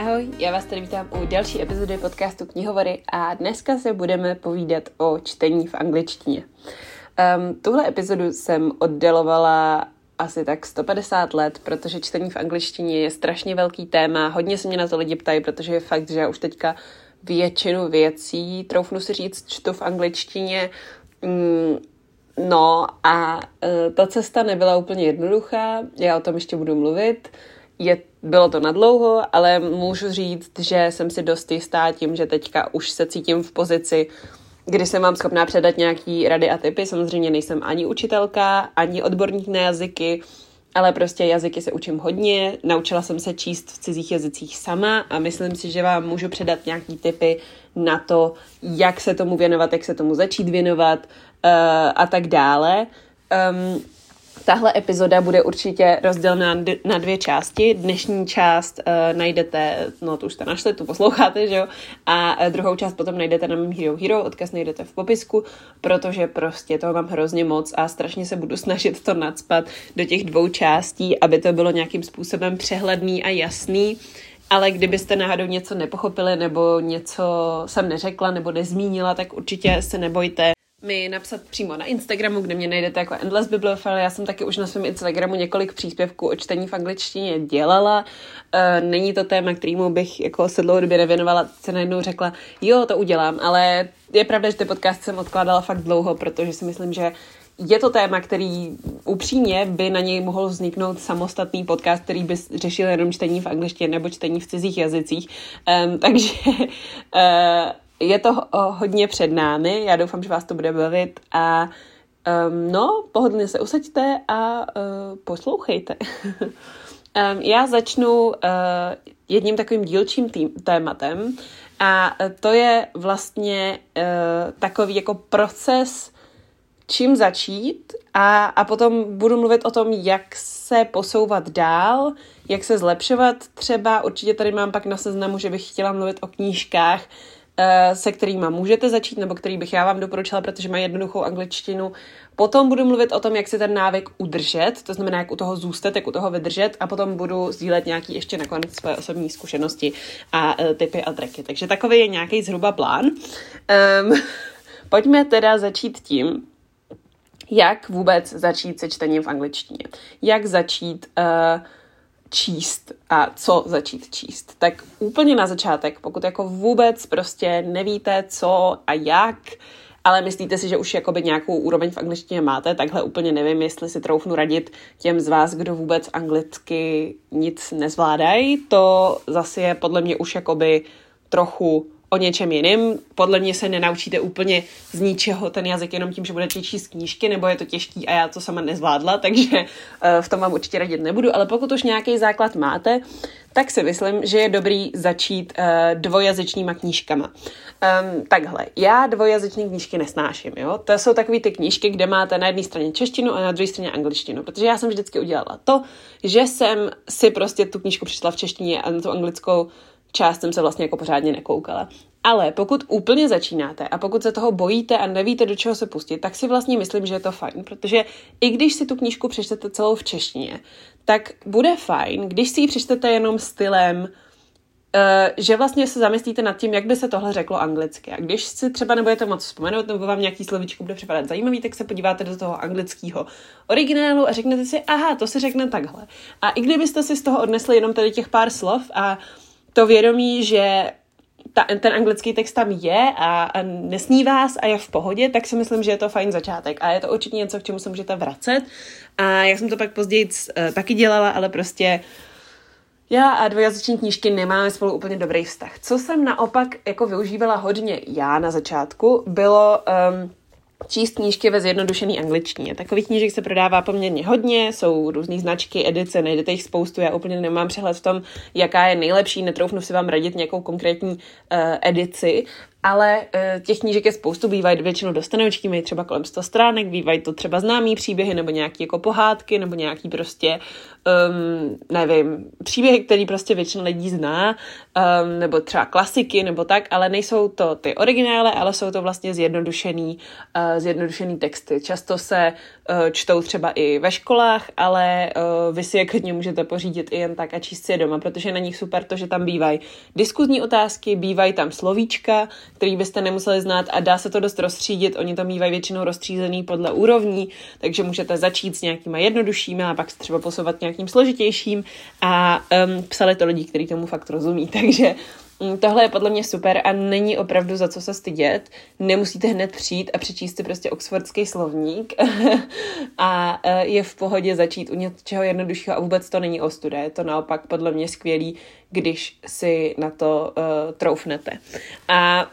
Ahoj, já vás tady vítám u další epizody podcastu Knihovory a dneska se budeme povídat o čtení v angličtině. Um, tuhle epizodu jsem oddělovala asi tak 150 let, protože čtení v angličtině je strašně velký téma. Hodně se mě na to lidi ptají, protože je fakt, že já už teďka většinu věcí, troufnu si říct, čtu v angličtině. Mm, no a uh, ta cesta nebyla úplně jednoduchá, já o tom ještě budu mluvit. Je, bylo to nadlouho, ale můžu říct, že jsem si dost jistá tím, že teďka už se cítím v pozici, kdy jsem vám schopná předat nějaký rady a typy. Samozřejmě nejsem ani učitelka, ani odborník na jazyky, ale prostě jazyky se učím hodně. Naučila jsem se číst v cizích jazycích sama a myslím si, že vám můžu předat nějaký typy na to, jak se tomu věnovat, jak se tomu začít věnovat uh, a tak dále. Um, Tahle epizoda bude určitě rozdělena na dvě části. Dnešní část uh, najdete, no to už jste našli, tu posloucháte, že jo? A uh, druhou část potom najdete na mém Hero Hero, odkaz najdete v popisku, protože prostě toho mám hrozně moc a strašně se budu snažit to nadspat do těch dvou částí, aby to bylo nějakým způsobem přehledný a jasný. Ale kdybyste náhodou něco nepochopili nebo něco jsem neřekla nebo nezmínila, tak určitě se nebojte mi napsat přímo na Instagramu, kde mě najdete jako Endless Bibliophile. Já jsem taky už na svém Instagramu několik příspěvků o čtení v angličtině dělala. Uh, není to téma, kterýmu bych jako se dlouhodobě nevěnovala, se najednou řekla, jo, to udělám, ale je pravda, že ty podcast jsem odkládala fakt dlouho, protože si myslím, že je to téma, který upřímně by na něj mohl vzniknout samostatný podcast, který by řešil jenom čtení v angličtině nebo čtení v cizích jazycích. Um, takže uh, je to hodně před námi, já doufám, že vás to bude bavit a um, no, pohodlně se usaďte a uh, poslouchejte. um, já začnu uh, jedním takovým dílčím tým, tématem a to je vlastně uh, takový jako proces, čím začít a, a potom budu mluvit o tom, jak se posouvat dál, jak se zlepšovat třeba. Určitě tady mám pak na seznamu, že bych chtěla mluvit o knížkách, Eh, se kterými můžete začít, nebo který bych já vám doporučila, protože mají jednoduchou angličtinu. Potom budu mluvit o tom, jak si ten návyk udržet, to znamená, jak u toho zůstat, jak u toho vydržet a potom budu sdílet nějaký ještě nakonec své osobní zkušenosti a uh, typy a treky. Takže takový je nějaký zhruba plán. Um, pojďme teda začít tím, jak vůbec začít se čtením v angličtině. Jak začít uh, číst a co začít číst. Tak úplně na začátek, pokud jako vůbec prostě nevíte co a jak, ale myslíte si, že už jakoby nějakou úroveň v angličtině máte, takhle úplně nevím, jestli si troufnu radit těm z vás, kdo vůbec anglicky nic nezvládají, to zase je podle mě už jakoby trochu o něčem jiným. Podle mě se nenaučíte úplně z ničeho ten jazyk jenom tím, že budete číst knížky, nebo je to těžký a já to sama nezvládla, takže uh, v tom vám určitě radit nebudu, ale pokud už nějaký základ máte, tak si myslím, že je dobrý začít uh, dvojazyčníma knížkama. Um, takhle, já dvojazyční knížky nesnáším, jo? To jsou takové ty knížky, kde máte na jedné straně češtinu a na druhé straně angličtinu, protože já jsem vždycky udělala to, že jsem si prostě tu knížku přečetla v češtině a na tu anglickou část jsem se vlastně jako pořádně nekoukala. Ale pokud úplně začínáte a pokud se toho bojíte a nevíte, do čeho se pustit, tak si vlastně myslím, že je to fajn, protože i když si tu knížku přečtete celou v češtině, tak bude fajn, když si ji přečtete jenom stylem, Uh, že vlastně se zamyslíte nad tím, jak by se tohle řeklo anglicky. A když si třeba nebudete moc vzpomenout, nebo vám nějaký slovíčko bude připadat zajímavý, tak se podíváte do toho anglického originálu a řeknete si, aha, to se řekne takhle. A i kdybyste si z toho odnesli jenom tady těch pár slov a to vědomí, že ta, ten anglický text tam je a, a nesní vás a je v pohodě, tak si myslím, že je to fajn začátek. A je to určitě něco, k čemu se můžete vracet. A já jsem to pak později uh, taky dělala, ale prostě já a dvojazyční knížky nemáme spolu úplně dobrý vztah. Co jsem naopak jako využívala hodně já na začátku, bylo um, číst knížky ve zjednodušené angličtině. Takových knížek se prodává poměrně hodně, jsou různé značky, edice, najdete jich spoustu, já úplně nemám přehled v tom, jaká je nejlepší, netroufnu si vám radit nějakou konkrétní uh, edici, ale e, těch knížek je spoustu, bývají většinou dostanoučky, mají třeba kolem 100 stránek, bývají to třeba známý příběhy nebo nějaký jako pohádky nebo nějaký prostě, um, nevím, příběhy, který prostě většina lidí zná, um, nebo třeba klasiky nebo tak, ale nejsou to ty originály, ale jsou to vlastně zjednodušený, uh, zjednodušený texty. Často se uh, čtou třeba i ve školách, ale uh, vy si je klidně můžete pořídit i jen tak a číst si je doma, protože na nich super to, že tam bývají diskuzní otázky, bývají tam slovíčka, který byste nemuseli znát a dá se to dost rozstřídit. Oni to mývají většinou rozstřízený podle úrovní, takže můžete začít s nějakýma jednoduššími a pak se třeba posouvat nějakým složitějším a um, psali to lidi, kteří tomu fakt rozumí, takže mm, Tohle je podle mě super a není opravdu za co se stydět. Nemusíte hned přijít a přečíst si prostě oxfordský slovník a e, je v pohodě začít u něčeho jednoduššího a vůbec to není ostuda. Je to naopak podle mě skvělý, když si na to uh, troufnete. A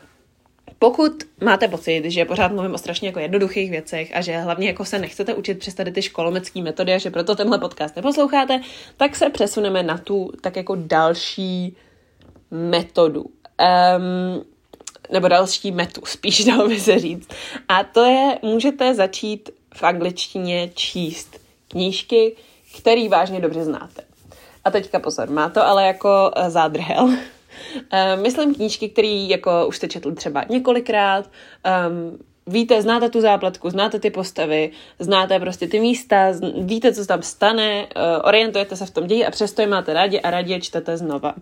pokud máte pocit, že pořád mluvím o strašně jako jednoduchých věcech a že hlavně jako se nechcete učit přes tady ty školomecké metody a že proto tenhle podcast neposloucháte, tak se přesuneme na tu tak jako další metodu. Um, nebo další metu, spíš dalo by se říct. A to je, můžete začít v angličtině číst knížky, který vážně dobře znáte. A teďka pozor, má to ale jako eh, zádrhel. Uh, myslím knížky, které jako už jste četli třeba několikrát, um, víte, znáte tu záplatku, znáte ty postavy, znáte prostě ty místa, víte, co tam stane, uh, orientujete se v tom ději a přesto je máte rádi a rádi je čtete znova.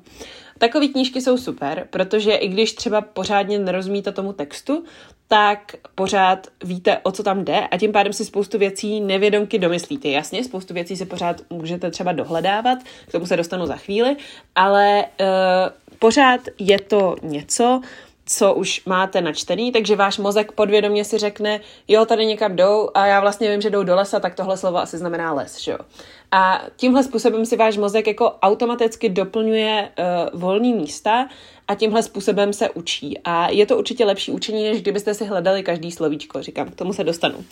Takové knížky jsou super, protože i když třeba pořádně nerozumíte tomu textu, tak pořád víte, o co tam jde a tím pádem si spoustu věcí nevědomky domyslíte. Jasně, spoustu věcí si pořád můžete třeba dohledávat, k tomu se dostanu za chvíli, ale uh, pořád je to něco, co už máte načtený, takže váš mozek podvědomě si řekne, jo, tady někam jdou a já vlastně vím, že jdou do lesa, tak tohle slovo asi znamená les, že jo. A tímhle způsobem si váš mozek jako automaticky doplňuje uh, volný místa a tímhle způsobem se učí. A je to určitě lepší učení, než kdybyste si hledali každý slovíčko, říkám, k tomu se dostanu.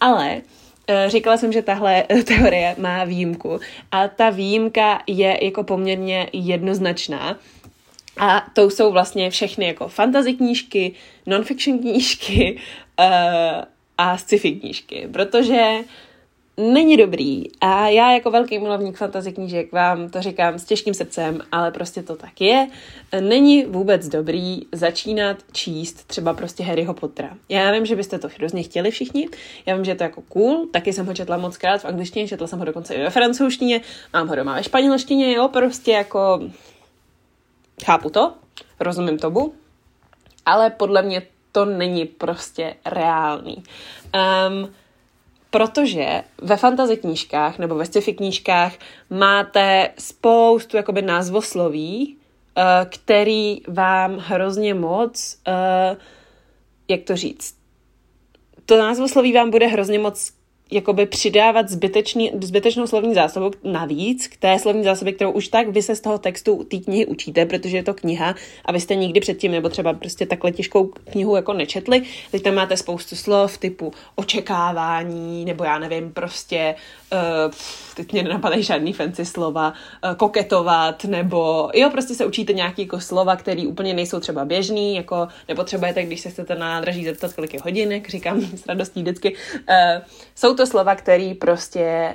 Ale uh, Říkala jsem, že tahle teorie má výjimku a ta výjimka je jako poměrně jednoznačná a to jsou vlastně všechny jako fantasy knížky, non-fiction knížky uh, a sci-fi knížky, protože není dobrý. A já jako velký milovník fantasy knížek vám to říkám s těžkým srdcem, ale prostě to tak je. Není vůbec dobrý začínat číst třeba prostě Harryho Pottera. Já vím, že byste to hrozně chtěli všichni, já vím, že je to jako cool, taky jsem ho četla moc krát v angličtině, četla jsem ho dokonce i ve francouzštině, mám ho doma ve španělštině, jo, prostě jako Chápu to, rozumím tomu, ale podle mě to není prostě reálný. Um, protože ve fantasy knížkách nebo ve sci-fi knížkách máte spoustu jakoby názvosloví, uh, který vám hrozně moc, uh, jak to říct, to názvosloví vám bude hrozně moc jakoby přidávat zbytečný, zbytečnou slovní zásobu navíc k té slovní zásobě, kterou už tak vy se z toho textu té knihy učíte, protože je to kniha a vy jste nikdy předtím nebo třeba prostě takhle těžkou knihu jako nečetli. Teď tam máte spoustu slov typu očekávání nebo já nevím, prostě uh, teď mě nenapadají žádný fancy slova, uh, koketovat nebo jo, prostě se učíte nějaký jako slova, které úplně nejsou třeba běžný, jako nepotřebujete, když se chcete na nádraží zeptat, kolik je hodin, jak říkám s radostí vždycky. Uh, jsou to slova, které prostě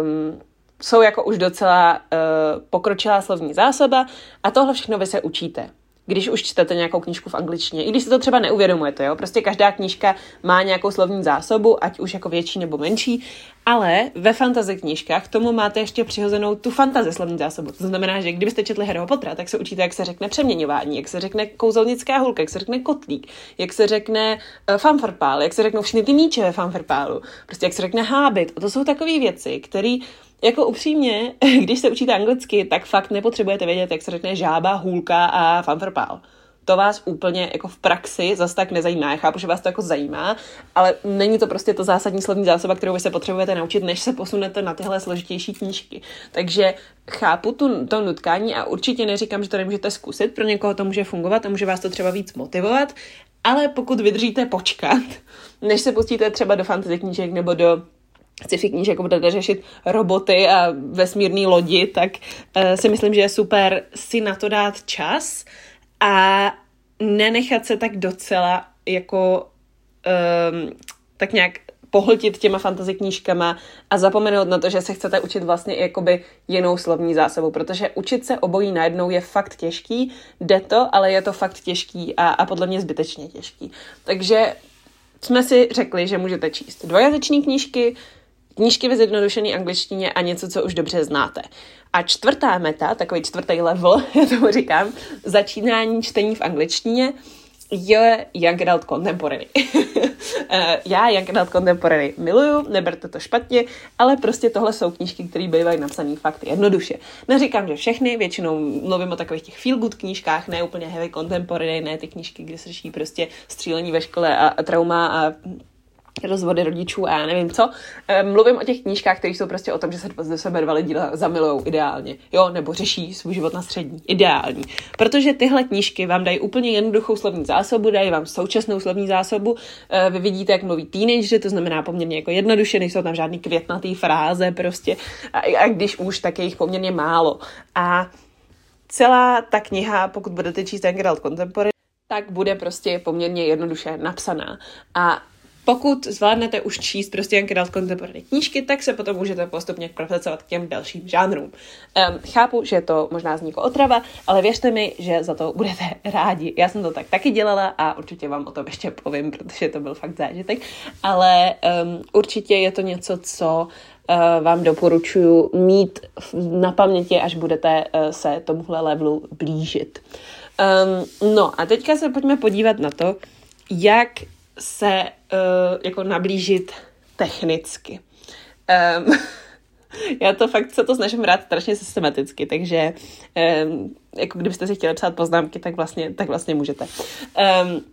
um, jsou jako už docela uh, pokročilá slovní zásoba a tohle všechno vy se učíte když už čtete nějakou knížku v angličtině. I když si to třeba neuvědomujete, jo. Prostě každá knížka má nějakou slovní zásobu, ať už jako větší nebo menší, ale ve fantasy knížkách k tomu máte ještě přihozenou tu fantasy slovní zásobu. To znamená, že kdybyste četli Harryho Pottera, tak se učíte, jak se řekne přeměňování, jak se řekne kouzelnická hulka, jak se řekne kotlík, jak se řekne uh, fanfarpál, jak se řeknou všechny ty míče ve fanfarpálu, prostě jak se řekne hábit. A to jsou takové věci, které jako upřímně, když se učíte anglicky, tak fakt nepotřebujete vědět, jak se řekne žába, hůlka a fanfrpál. To vás úplně jako v praxi zase tak nezajímá. Já chápu, že vás to jako zajímá, ale není to prostě to zásadní slovní zásoba, kterou vy se potřebujete naučit, než se posunete na tyhle složitější knížky. Takže chápu tu, to nutkání a určitě neříkám, že to nemůžete zkusit, pro někoho to může fungovat a může vás to třeba víc motivovat, ale pokud vydržíte počkat, než se pustíte třeba do fantasy knížek nebo do sci-fi knížek budete řešit roboty a vesmírné lodi, tak uh, si myslím, že je super si na to dát čas a nenechat se tak docela jako um, tak nějak pohltit těma fantasy knížkama a zapomenout na to, že se chcete učit vlastně jakoby jinou slovní zásobu, protože učit se obojí najednou je fakt těžký, jde to, ale je to fakt těžký a, a podle mě zbytečně těžký. Takže jsme si řekli, že můžete číst dvojazyční knížky, knížky ve zjednodušené angličtině a něco, co už dobře znáte. A čtvrtá meta, takový čtvrtý level, já tomu říkám, začínání čtení v angličtině, je Young Adult Contemporary. Eh, já Young Adult Contemporary miluju, neberte to špatně, ale prostě tohle jsou knížky, které bývají napsané fakt jednoduše. Neříkám, že všechny, většinou mluvím o takových těch feel good knížkách, ne úplně heavy contemporary, ne ty knížky, kde se řeší prostě střílení ve škole a, a trauma a rozvody rodičů a já nevím co. Mluvím o těch knížkách, které jsou prostě o tom, že se do sebe dva lidi zamilujou ideálně, jo, nebo řeší svůj život na střední, ideální. Protože tyhle knížky vám dají úplně jednoduchou slovní zásobu, dají vám současnou slovní zásobu. Eh, vy vidíte, jak mluví teenageři, to znamená poměrně jako jednoduše, nejsou tam žádný květnatý fráze prostě. A, a když už, tak je jich poměrně málo. A celá ta kniha, pokud budete číst Young Contemporary, tak bude prostě poměrně jednoduše napsaná. A pokud zvládnete už číst prostě jen Adult Contemporary knížky, tak se potom můžete postupně pracovat k těm dalším žánrům. Um, chápu, že to možná zní jako otrava, ale věřte mi, že za to budete rádi. Já jsem to tak taky dělala a určitě vám o tom ještě povím, protože to byl fakt zážitek. Ale um, určitě je to něco, co uh, vám doporučuji mít na paměti, až budete uh, se tomuhle levelu blížit. Um, no a teďka se pojďme podívat na to, jak se uh, jako nablížit technicky. Um, já to fakt se to snažím brát strašně systematicky, takže um, jako kdybyste si chtěli psát poznámky, tak vlastně, tak vlastně můžete. Um,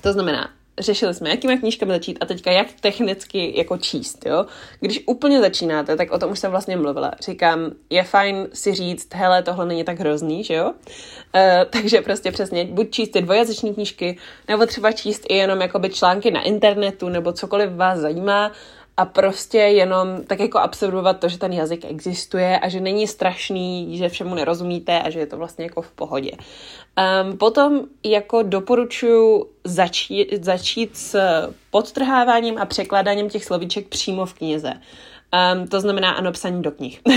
to znamená, řešili jsme, jakými knížkami začít a teďka jak technicky jako číst, jo. Když úplně začínáte, tak o tom už jsem vlastně mluvila. Říkám, je fajn si říct, hele, tohle není tak hrozný, že jo. Uh, takže prostě přesně, buď číst ty dvojazyční knížky, nebo třeba číst i jenom jakoby články na internetu, nebo cokoliv vás zajímá, a prostě jenom tak jako absorbovat to, že ten jazyk existuje a že není strašný, že všemu nerozumíte a že je to vlastně jako v pohodě. Um, potom jako doporučuji začít, začít s podtrháváním a překládáním těch slovíček přímo v knize. Um, to znamená ano, psaní do knih. uh,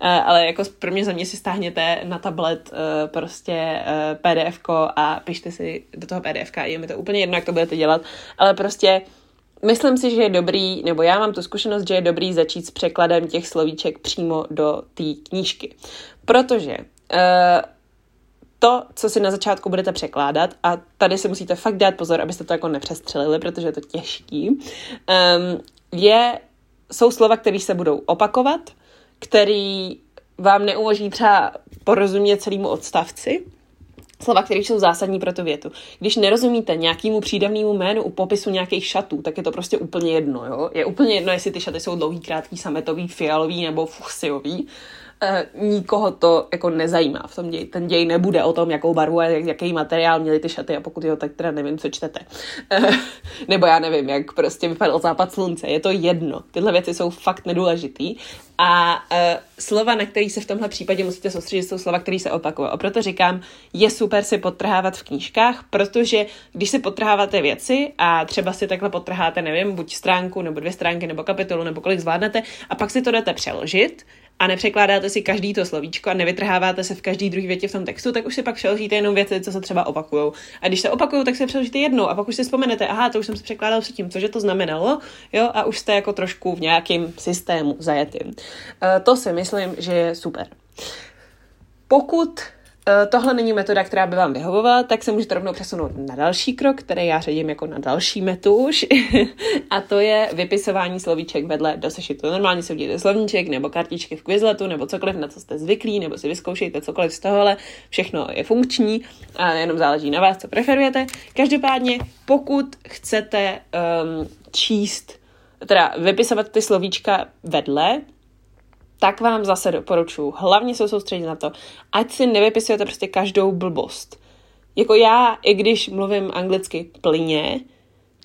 ale jako pro mě za mě si stáhněte na tablet uh, prostě uh, pdf a pište si do toho pdf je mi to úplně jedno, jak to budete dělat, ale prostě Myslím si, že je dobrý, nebo já mám tu zkušenost, že je dobrý začít s překladem těch slovíček přímo do té knížky. Protože uh, to, co si na začátku budete překládat, a tady si musíte fakt dát pozor, abyste to jako nepřestřelili, protože je to těžký, um, je, jsou slova, které se budou opakovat, který vám neumožní třeba porozumět celému odstavci, slova, které jsou zásadní pro tu větu. Když nerozumíte nějakému přídavnému jménu u popisu nějakých šatů, tak je to prostě úplně jedno, jo? Je úplně jedno, jestli ty šaty jsou dlouhý, krátký, sametový, fialový nebo fuchsiový uh, nikoho to jako nezajímá v tom ději. Ten děj nebude o tom, jakou barvu a jak, jaký materiál měly ty šaty a pokud jo, tak teda nevím, co čtete. Uh, nebo já nevím, jak prostě vypadal západ slunce. Je to jedno. Tyhle věci jsou fakt nedůležitý. A uh, slova, na který se v tomhle případě musíte soustředit, jsou slova, které se opakují. A proto říkám, je super si podtrhávat v knížkách, protože když si podtrháváte věci a třeba si takhle podtrháte, nevím, buď stránku nebo dvě stránky nebo kapitolu nebo kolik zvládnete a pak si to jdete přeložit, a nepřekládáte si každý to slovíčko a nevytrháváte se v každý druhý větě v tom textu, tak už si pak přeložíte jenom věci, co se třeba opakují. A když se opakují, tak se přeložíte jednou a pak už si vzpomenete, aha, to už jsem si překládal předtím, cože to znamenalo, jo, a už jste jako trošku v nějakém systému zajetým. Uh, to si myslím, že je super. Pokud tohle není metoda, která by vám vyhovovala, tak se můžete rovnou přesunout na další krok, který já ředím jako na další metu už, a to je vypisování slovíček vedle do sešitu. Normálně si uděláte slovníček nebo kartičky v Quizletu nebo cokoliv, na co jste zvyklí, nebo si vyzkoušejte cokoliv z tohohle. Všechno je funkční a jenom záleží na vás, co preferujete. Každopádně, pokud chcete um, číst, teda vypisovat ty slovíčka vedle, tak vám zase doporučuji. Hlavně se soustředit na to, ať si nevypisujete prostě každou blbost. Jako já, i když mluvím anglicky plyně,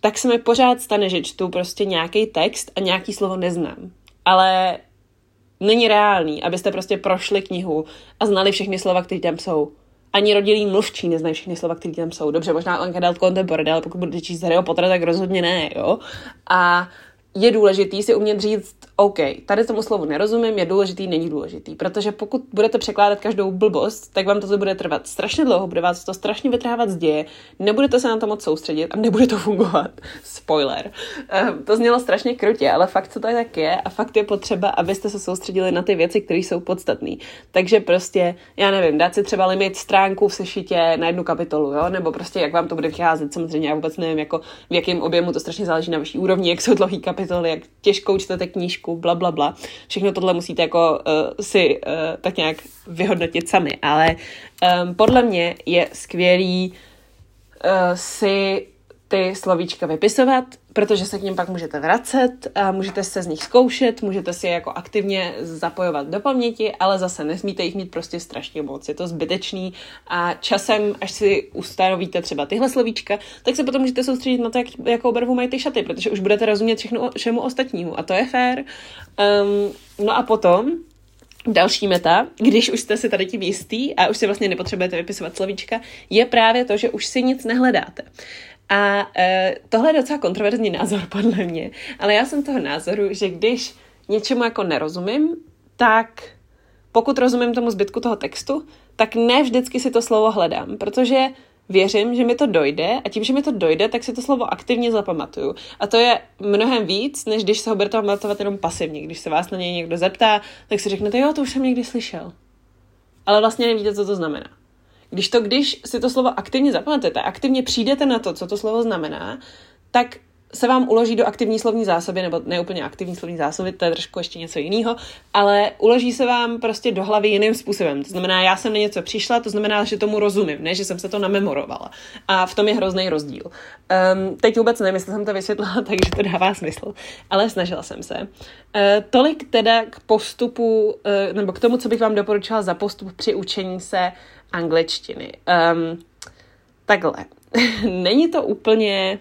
tak se mi pořád stane, že čtu prostě nějaký text a nějaký slovo neznám. Ale není reálný, abyste prostě prošli knihu a znali všechny slova, které tam jsou. ani rodilí mluvčí neznají všechny slova, které tam jsou. Dobře, možná Anka dal Contemporary, ale pokud budete číst Harryho Pottera, tak rozhodně ne, jo. A je důležitý si umět říct, OK, tady tomu slovu nerozumím, je důležitý, není důležitý. Protože pokud budete překládat každou blbost, tak vám to bude trvat strašně dlouho, bude vás to strašně vytrhávat z děje, nebudete se na to moc soustředit a nebude to fungovat. Spoiler. Uh, to znělo strašně krutě, ale fakt co to tak je a fakt je potřeba, abyste se soustředili na ty věci, které jsou podstatné. Takže prostě, já nevím, dát si třeba limit stránku v sešitě na jednu kapitolu, jo? nebo prostě jak vám to bude vycházet. Samozřejmě já vůbec nevím, jako v jakém objemu to strašně záleží na vaší úrovni, jak jsou dlouhý kapitoly, jak těžkou čtete knížku, bla, bla, bla. Všechno tohle musíte jako uh, si uh, tak nějak vyhodnotit sami, ale um, podle mě je skvělý uh, si ty slovíčka vypisovat, protože se k ním pak můžete vracet, můžete se z nich zkoušet, můžete si je jako aktivně zapojovat do paměti, ale zase nesmíte jich mít prostě strašně moc, je to zbytečný a časem, až si ustanovíte třeba tyhle slovíčka, tak se potom můžete soustředit na to, jak, jakou barvu mají ty šaty, protože už budete rozumět všechno, všemu ostatnímu a to je fér. Um, no a potom Další meta, když už jste si tady tím jistý a už si vlastně nepotřebujete vypisovat slovíčka, je právě to, že už si nic nehledáte. A e, tohle je docela kontroverzní názor podle mě, ale já jsem toho názoru, že když něčemu jako nerozumím, tak pokud rozumím tomu zbytku toho textu, tak ne vždycky si to slovo hledám, protože věřím, že mi to dojde a tím, že mi to dojde, tak si to slovo aktivně zapamatuju. A to je mnohem víc, než když se ho budete pamatovat jenom pasivně. Když se vás na něj někdo zeptá, tak si řeknete, jo, to už jsem někdy slyšel. Ale vlastně nevíte, co to znamená. Když to, když si to slovo aktivně zapamatujete, aktivně přijdete na to, co to slovo znamená, tak se vám uloží do aktivní slovní zásoby, nebo ne úplně aktivní slovní zásoby, to je trošku ještě něco jiného, ale uloží se vám prostě do hlavy jiným způsobem. To znamená, já jsem na něco přišla, to znamená, že tomu rozumím, ne, že jsem se to namemorovala. A v tom je hrozný rozdíl. Um, teď vůbec nevím, jestli jsem to vysvětlila, takže to dává smysl, ale snažila jsem se. Uh, tolik teda k postupu, uh, nebo k tomu, co bych vám doporučila za postup při učení se angličtiny. Um, takhle. Není to úplně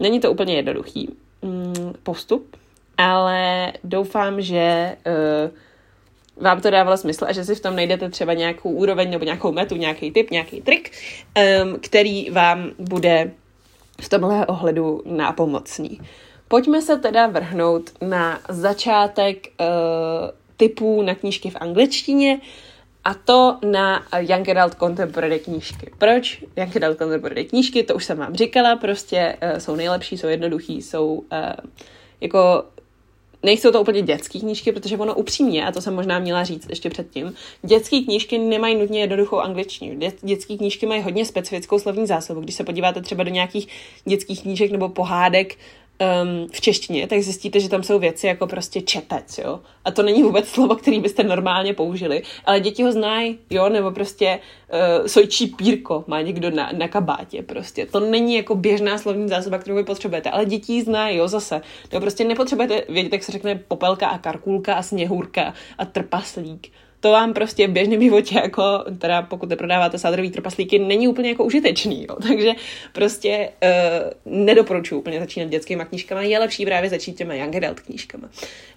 Není to úplně jednoduchý mm, postup, ale doufám, že uh, vám to dávalo smysl a že si v tom najdete třeba nějakou úroveň nebo nějakou metu, nějaký tip, nějaký trik, um, který vám bude v tomhle ohledu nápomocný. Pojďme se teda vrhnout na začátek uh, typů na knížky v angličtině. A to na Young Adult Contemporary knížky. Proč Young Adult Contemporary knížky? To už jsem vám říkala, prostě uh, jsou nejlepší, jsou jednoduchý, jsou uh, jako nejsou to úplně dětské knížky, protože ono upřímně, a to jsem možná měla říct ještě předtím, dětské knížky nemají nutně jednoduchou angličtinu. Dětské knížky mají hodně specifickou slovní zásobu. Když se podíváte třeba do nějakých dětských knížek nebo pohádek um, v češtině, tak zjistíte, že tam jsou věci jako prostě čepec, jo. A to není vůbec slovo, který byste normálně použili, ale děti ho znají, jo, nebo prostě uh, sojčí pírko má někdo na, na kabátě, prostě. To není jako běžná slovní zásoba, kterou vy potřebujete, ale děti znají, jo, zase. Jo, prostě nepotřebujete vědět, jak se řekne popelka a karkulka a sněhurka a trpaslík to vám prostě v běžném životě, jako, teda pokud neprodáváte sádrový trpaslíky, není úplně jako užitečný, jo. takže prostě uh, nedoporučuji úplně začínat dětskými knížkami, je lepší právě začít těma Young Adult knížkami.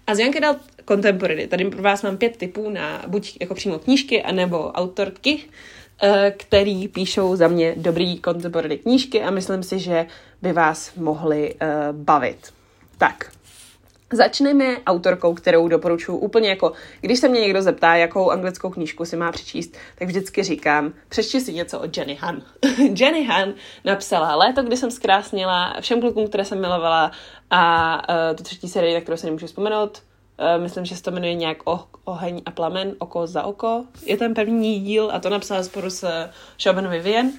A z Young Adult Contemporary, tady pro vás mám pět typů na buď jako přímo knížky, anebo autorky, uh, který píšou za mě dobrý contemporary knížky a myslím si, že by vás mohly uh, bavit. Tak, Začneme autorkou, kterou doporučuji úplně jako, když se mě někdo zeptá, jakou anglickou knížku si má přečíst, tak vždycky říkám, přečti si něco od Jenny Han. Jenny Han napsala Léto, kdy jsem zkrásnila všem klukům, které jsem milovala a uh, tu třetí sérii, na kterou se nemůžu vzpomenout, uh, myslím, že se to jmenuje nějak o, Oheň a plamen, oko za oko. Je ten první díl a to napsala spolu s Shoben Vivian. Uh,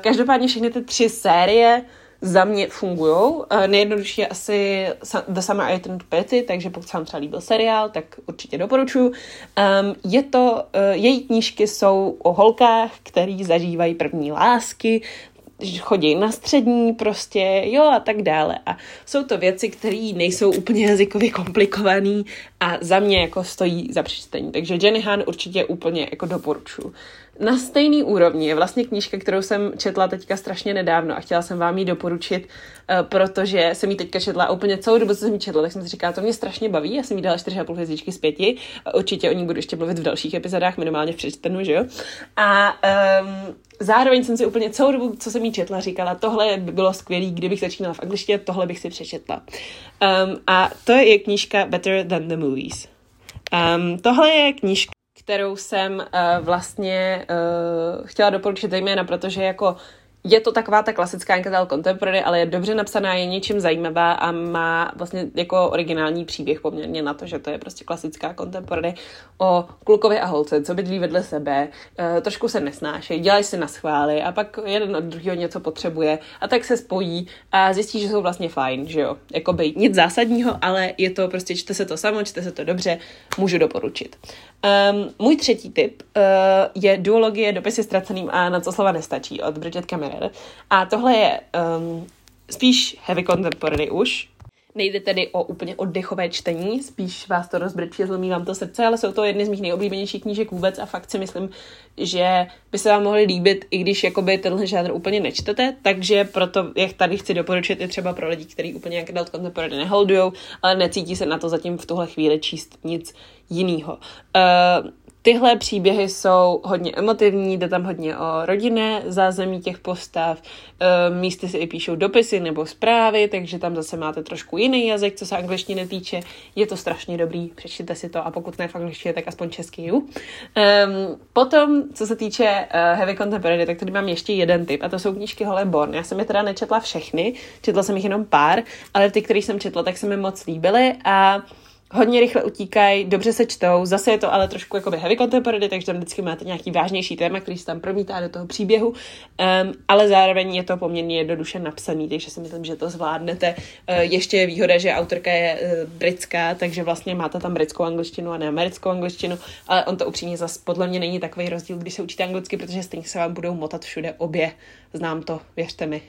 každopádně všechny ty tři série za mě fungují. Nejjednodušší je asi The Summer I Turned Pretty, takže pokud se vám třeba líbil seriál, tak určitě doporučuji. Um, je to, uh, její knížky jsou o holkách, který zažívají první lásky, chodí na střední prostě, jo a tak dále. A jsou to věci, které nejsou úplně jazykově komplikované a za mě jako stojí za přečtení. Takže Jenny Han určitě úplně jako doporučuji. Na stejný úrovni je vlastně knížka, kterou jsem četla teďka strašně nedávno a chtěla jsem vám ji doporučit, uh, protože jsem ji teďka četla úplně celou dobu, co jsem ji četla, tak jsem si říkala, to mě strašně baví, já jsem jí dala 4,5 hvězdičky z 5, určitě o ní budu ještě mluvit v dalších epizodách, minimálně v přečtenu, že jo. A um, zároveň jsem si úplně celou dobu, co jsem jí četla, říkala, tohle by bylo skvělé, kdybych začínala v angličtině, tohle bych si přečetla. Um, a to je knížka Better Than the Movies. Um, tohle je knížka, kterou jsem uh, vlastně uh, chtěla doporučit zejména, protože jako je to taková ta klasická Encantal Contemporary, ale je dobře napsaná, je něčím zajímavá a má vlastně jako originální příběh poměrně na to, že to je prostě klasická Contemporary o klukovi a holce, co bydlí vedle sebe, e, trošku se nesnášejí, dělají si na schvály a pak jeden od druhého něco potřebuje a tak se spojí a zjistí, že jsou vlastně fajn, že jo. Jakoby nic zásadního, ale je to prostě, čte se to samo, čte se to dobře, můžu doporučit. Um, můj třetí tip uh, je duologie Dopisy ztraceným a na co slova nestačí od Bridget Cameron. A tohle je um, spíš heavy contemporary už, Nejde tedy o úplně oddechové čtení, spíš vás to rozbrčí, zlomí vám to srdce, ale jsou to jedny z mých nejoblíbenějších knížek vůbec a fakt si myslím, že by se vám mohly líbit, i když jakoby tenhle žádr úplně nečtete, takže proto, jak tady chci doporučit, je třeba pro lidi, kteří úplně jak adult contemporary neholdujou, ale necítí se na to zatím v tuhle chvíli číst nic jiného. Uh, Tyhle příběhy jsou hodně emotivní, jde tam hodně o rodinné zázemí těch postav, ehm, místy si i píšou dopisy nebo zprávy, takže tam zase máte trošku jiný jazyk, co se angličtiny týče. Je to strašně dobrý, přečtěte si to a pokud ne v angličtině, tak aspoň český. Um, potom, co se týče uh, Heavy Contemporary, tak tady mám ještě jeden typ a to jsou knížky Holly Born. Já jsem je teda nečetla všechny, četla jsem jich jenom pár, ale ty, které jsem četla, tak se mi moc líbily a hodně rychle utíkají, dobře se čtou, zase je to ale trošku jako heavy contemporary, takže tam vždycky máte nějaký vážnější téma, který se tam promítá do toho příběhu, um, ale zároveň je to poměrně jednoduše napsaný, takže si myslím, že to zvládnete. Uh, ještě je výhoda, že autorka je uh, britská, takže vlastně máte tam britskou angličtinu a ne americkou angličtinu, ale on to upřímně zase podle mě není takový rozdíl, když se učíte anglicky, protože stejně se vám budou motat všude obě. Znám to, věřte mi.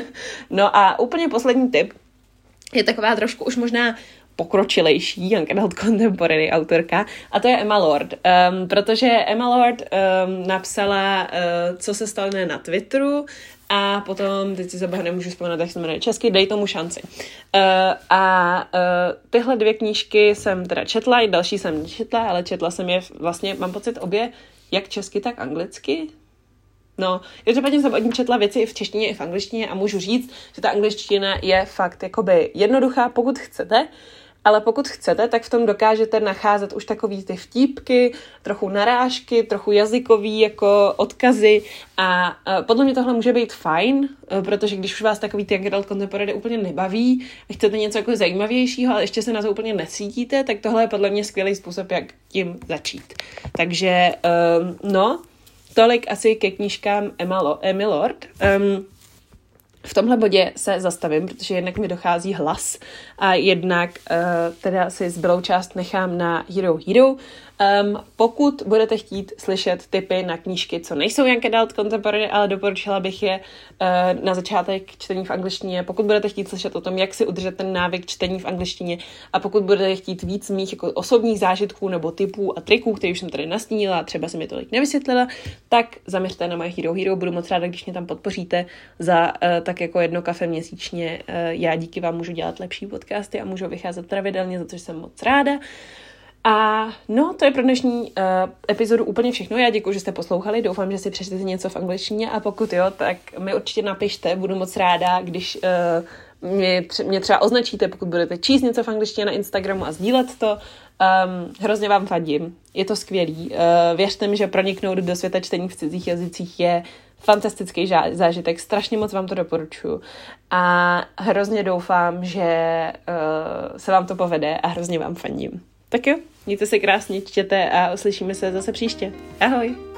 no a úplně poslední tip, je taková trošku už možná pokročilejší young adult contemporary autorka a to je Emma Lord, um, protože Emma Lord um, napsala uh, Co se stalo na Twitteru a potom, teď si zabavu nemůžu vzpomenout, jak se jmenuje česky, Dej tomu šanci. Uh, a uh, tyhle dvě knížky jsem teda četla, i další jsem nečetla, ale četla jsem je vlastně, mám pocit, obě jak česky, tak anglicky. No, každopádně jsem od ní četla věci i v češtině, i v angličtině a můžu říct, že ta angličtina je fakt jakoby jednoduchá, pokud chcete, ale pokud chcete, tak v tom dokážete nacházet už takový ty vtípky, trochu narážky, trochu jazykový jako odkazy a podle mě tohle může být fajn, e, protože když už vás takový ty adult contemporary úplně nebaví a chcete něco jako zajímavějšího, ale ještě se na to úplně necítíte, tak tohle je podle mě skvělý způsob, jak tím začít. Takže, um, no, tolik asi ke knížkám Emma, Emmy Lord. Um, v tomhle bodě se zastavím, protože jednak mi dochází hlas a jednak uh, teda si zbylou část nechám na Hero Hero. Um, pokud budete chtít slyšet tipy na knížky, co nejsou Young Adult Contemporary, ale doporučila bych je uh, na začátek čtení v angličtině, pokud budete chtít slyšet o tom, jak si udržet ten návyk čtení v angličtině a pokud budete chtít víc mých jako osobních zážitků nebo typů a triků, které už jsem tady nastínila, třeba jsem je tolik nevysvětlila, tak zaměřte na moje Hero Hero, budu moc ráda, když mě tam podpoříte za uh, tak jako jedno kafe měsíčně. Uh, já díky vám můžu dělat lepší podcasty a můžu vycházet pravidelně, za což jsem moc ráda. A no, to je pro dnešní uh, epizodu úplně všechno. Já děkuji, že jste poslouchali. Doufám, že si přečtete něco v angličtině a pokud jo, tak mi určitě napište. Budu moc ráda, když uh, mě, tře- mě třeba označíte, pokud budete číst něco v angličtině na Instagramu a sdílet to. Um, hrozně vám fandím. Je to skvělý. Uh, věřte mi, že proniknout do světa čtení v cizích jazycích je fantastický zážitek, strašně moc vám to doporučuji a hrozně doufám, že uh, se vám to povede a hrozně vám fandím. Tak jo, mějte se krásně, čtěte a uslyšíme se zase příště. Ahoj!